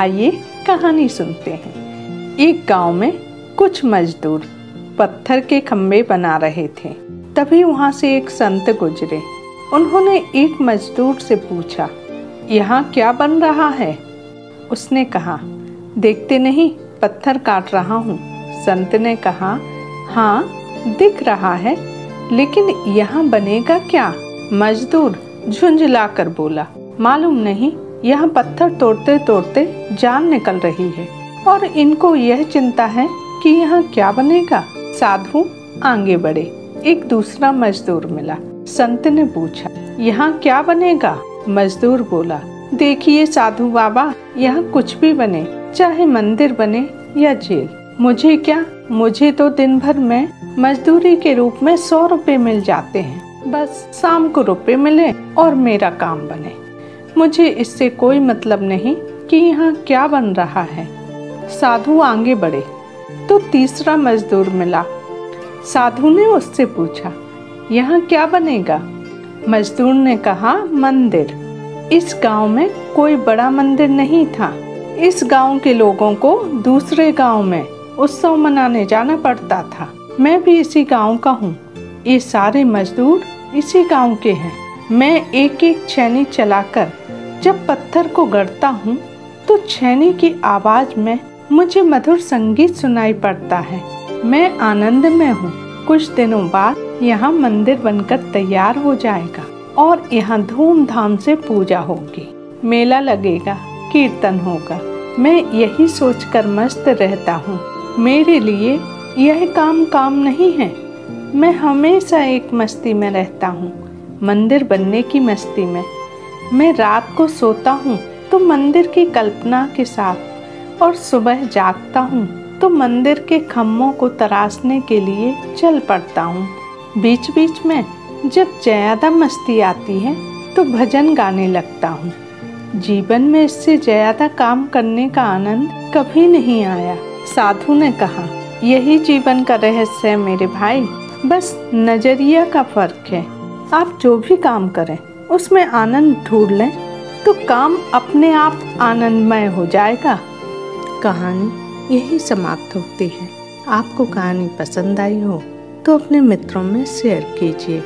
आइए कहानी सुनते हैं। एक गाँव में कुछ मजदूर पत्थर के खंभे बना रहे थे। तभी वहाँ से एक संत गुजरे। उन्होंने एक मजदूर से पूछा, यहाँ क्या बन रहा है? उसने कहा, देखते नहीं, पत्थर काट रहा हूँ। संत ने कहा हाँ दिख रहा है, लेकिन यहाँ बनेगा क्या? मजदूर झुंझला कर बोला, मालूम नहीं, यहाँ पत्थर तोड़ते तोड़ते जान निकल रही है और इनको यह चिंता है कि यहाँ क्या बनेगा। साधु आगे बढ़े। एक दूसरा मजदूर मिला। संत ने पूछा, यहाँ क्या बनेगा? मजदूर बोला, देखिए साधु बाबा, यहाँ कुछ भी बने, चाहे मंदिर बने या जेल। मुझे क्या? मुझे तो दिन भर में मजदूरी के रूप में सौ रुपए मिल जाते हैं। बस शाम को रुपए मिले और मेरा काम बने। मुझे इससे कोई मतलब नहीं कि यहाँ क्या बन रहा है? साधु आगे बढ़े तो तीसरा मजदूर मिला। साधु ने उससे पूछा, यहाँ क्या बनेगा? मजदूर ने कहा, मंदिर। इस गाँव में कोई बड़ा मंदिर नहीं था। इस गाँव के लोगों को दूसरे गाँव में उत्सव मनाने जाना पड़ता था। मैं भी इसी गाँव का हूँ। ये सारे मजदूर इसी गाँव के हैं। मैं एक एक छैनी चलाकर जब पत्थर को गढ़ता हूँ तो छैनी की आवाज़ में मुझे मधुर संगीत सुनाई पड़ता है। मैं आनंद में हूँ। कुछ दिनों बाद यहाँ मंदिर बनकर तैयार हो जाएगा और यहाँ धूमधाम से पूजा होगी। मेला लगेगा, कीर्तन होगा। मैं यही सोचकर मस्त रहता हूँ। मेरे लिए यह काम काम नहीं है। मैं हमेशा एक मस्ती में रहता हूँ। मंदिर बनने की मस्ती में मैं रात को सोता हूँ। तो मंदिर की कल्पना के साथ और सुबह जागता हूँ तो मंदिर के खम्भों को तराशने के लिए चल पड़ता हूँ। बीच बीच में जब ज़्यादा मस्ती आती है तो भजन गाने लगता हूँ। जीवन में इससे ज़्यादा काम करने का आनंद कभी नहीं आया, साधु ने कहा। यही जीवन का रहस्य है मेरे भाई, बस नज़रिया का फ़र्क है। आप जो भी काम करें, उसमें आनंद ढूंढ लें। तो काम अपने आप आनंदमय हो जाएगा। कहानी यही समाप्त होती है। आपको कहानी पसंद आई हो तो अपने मित्रों में शेयर कीजिए।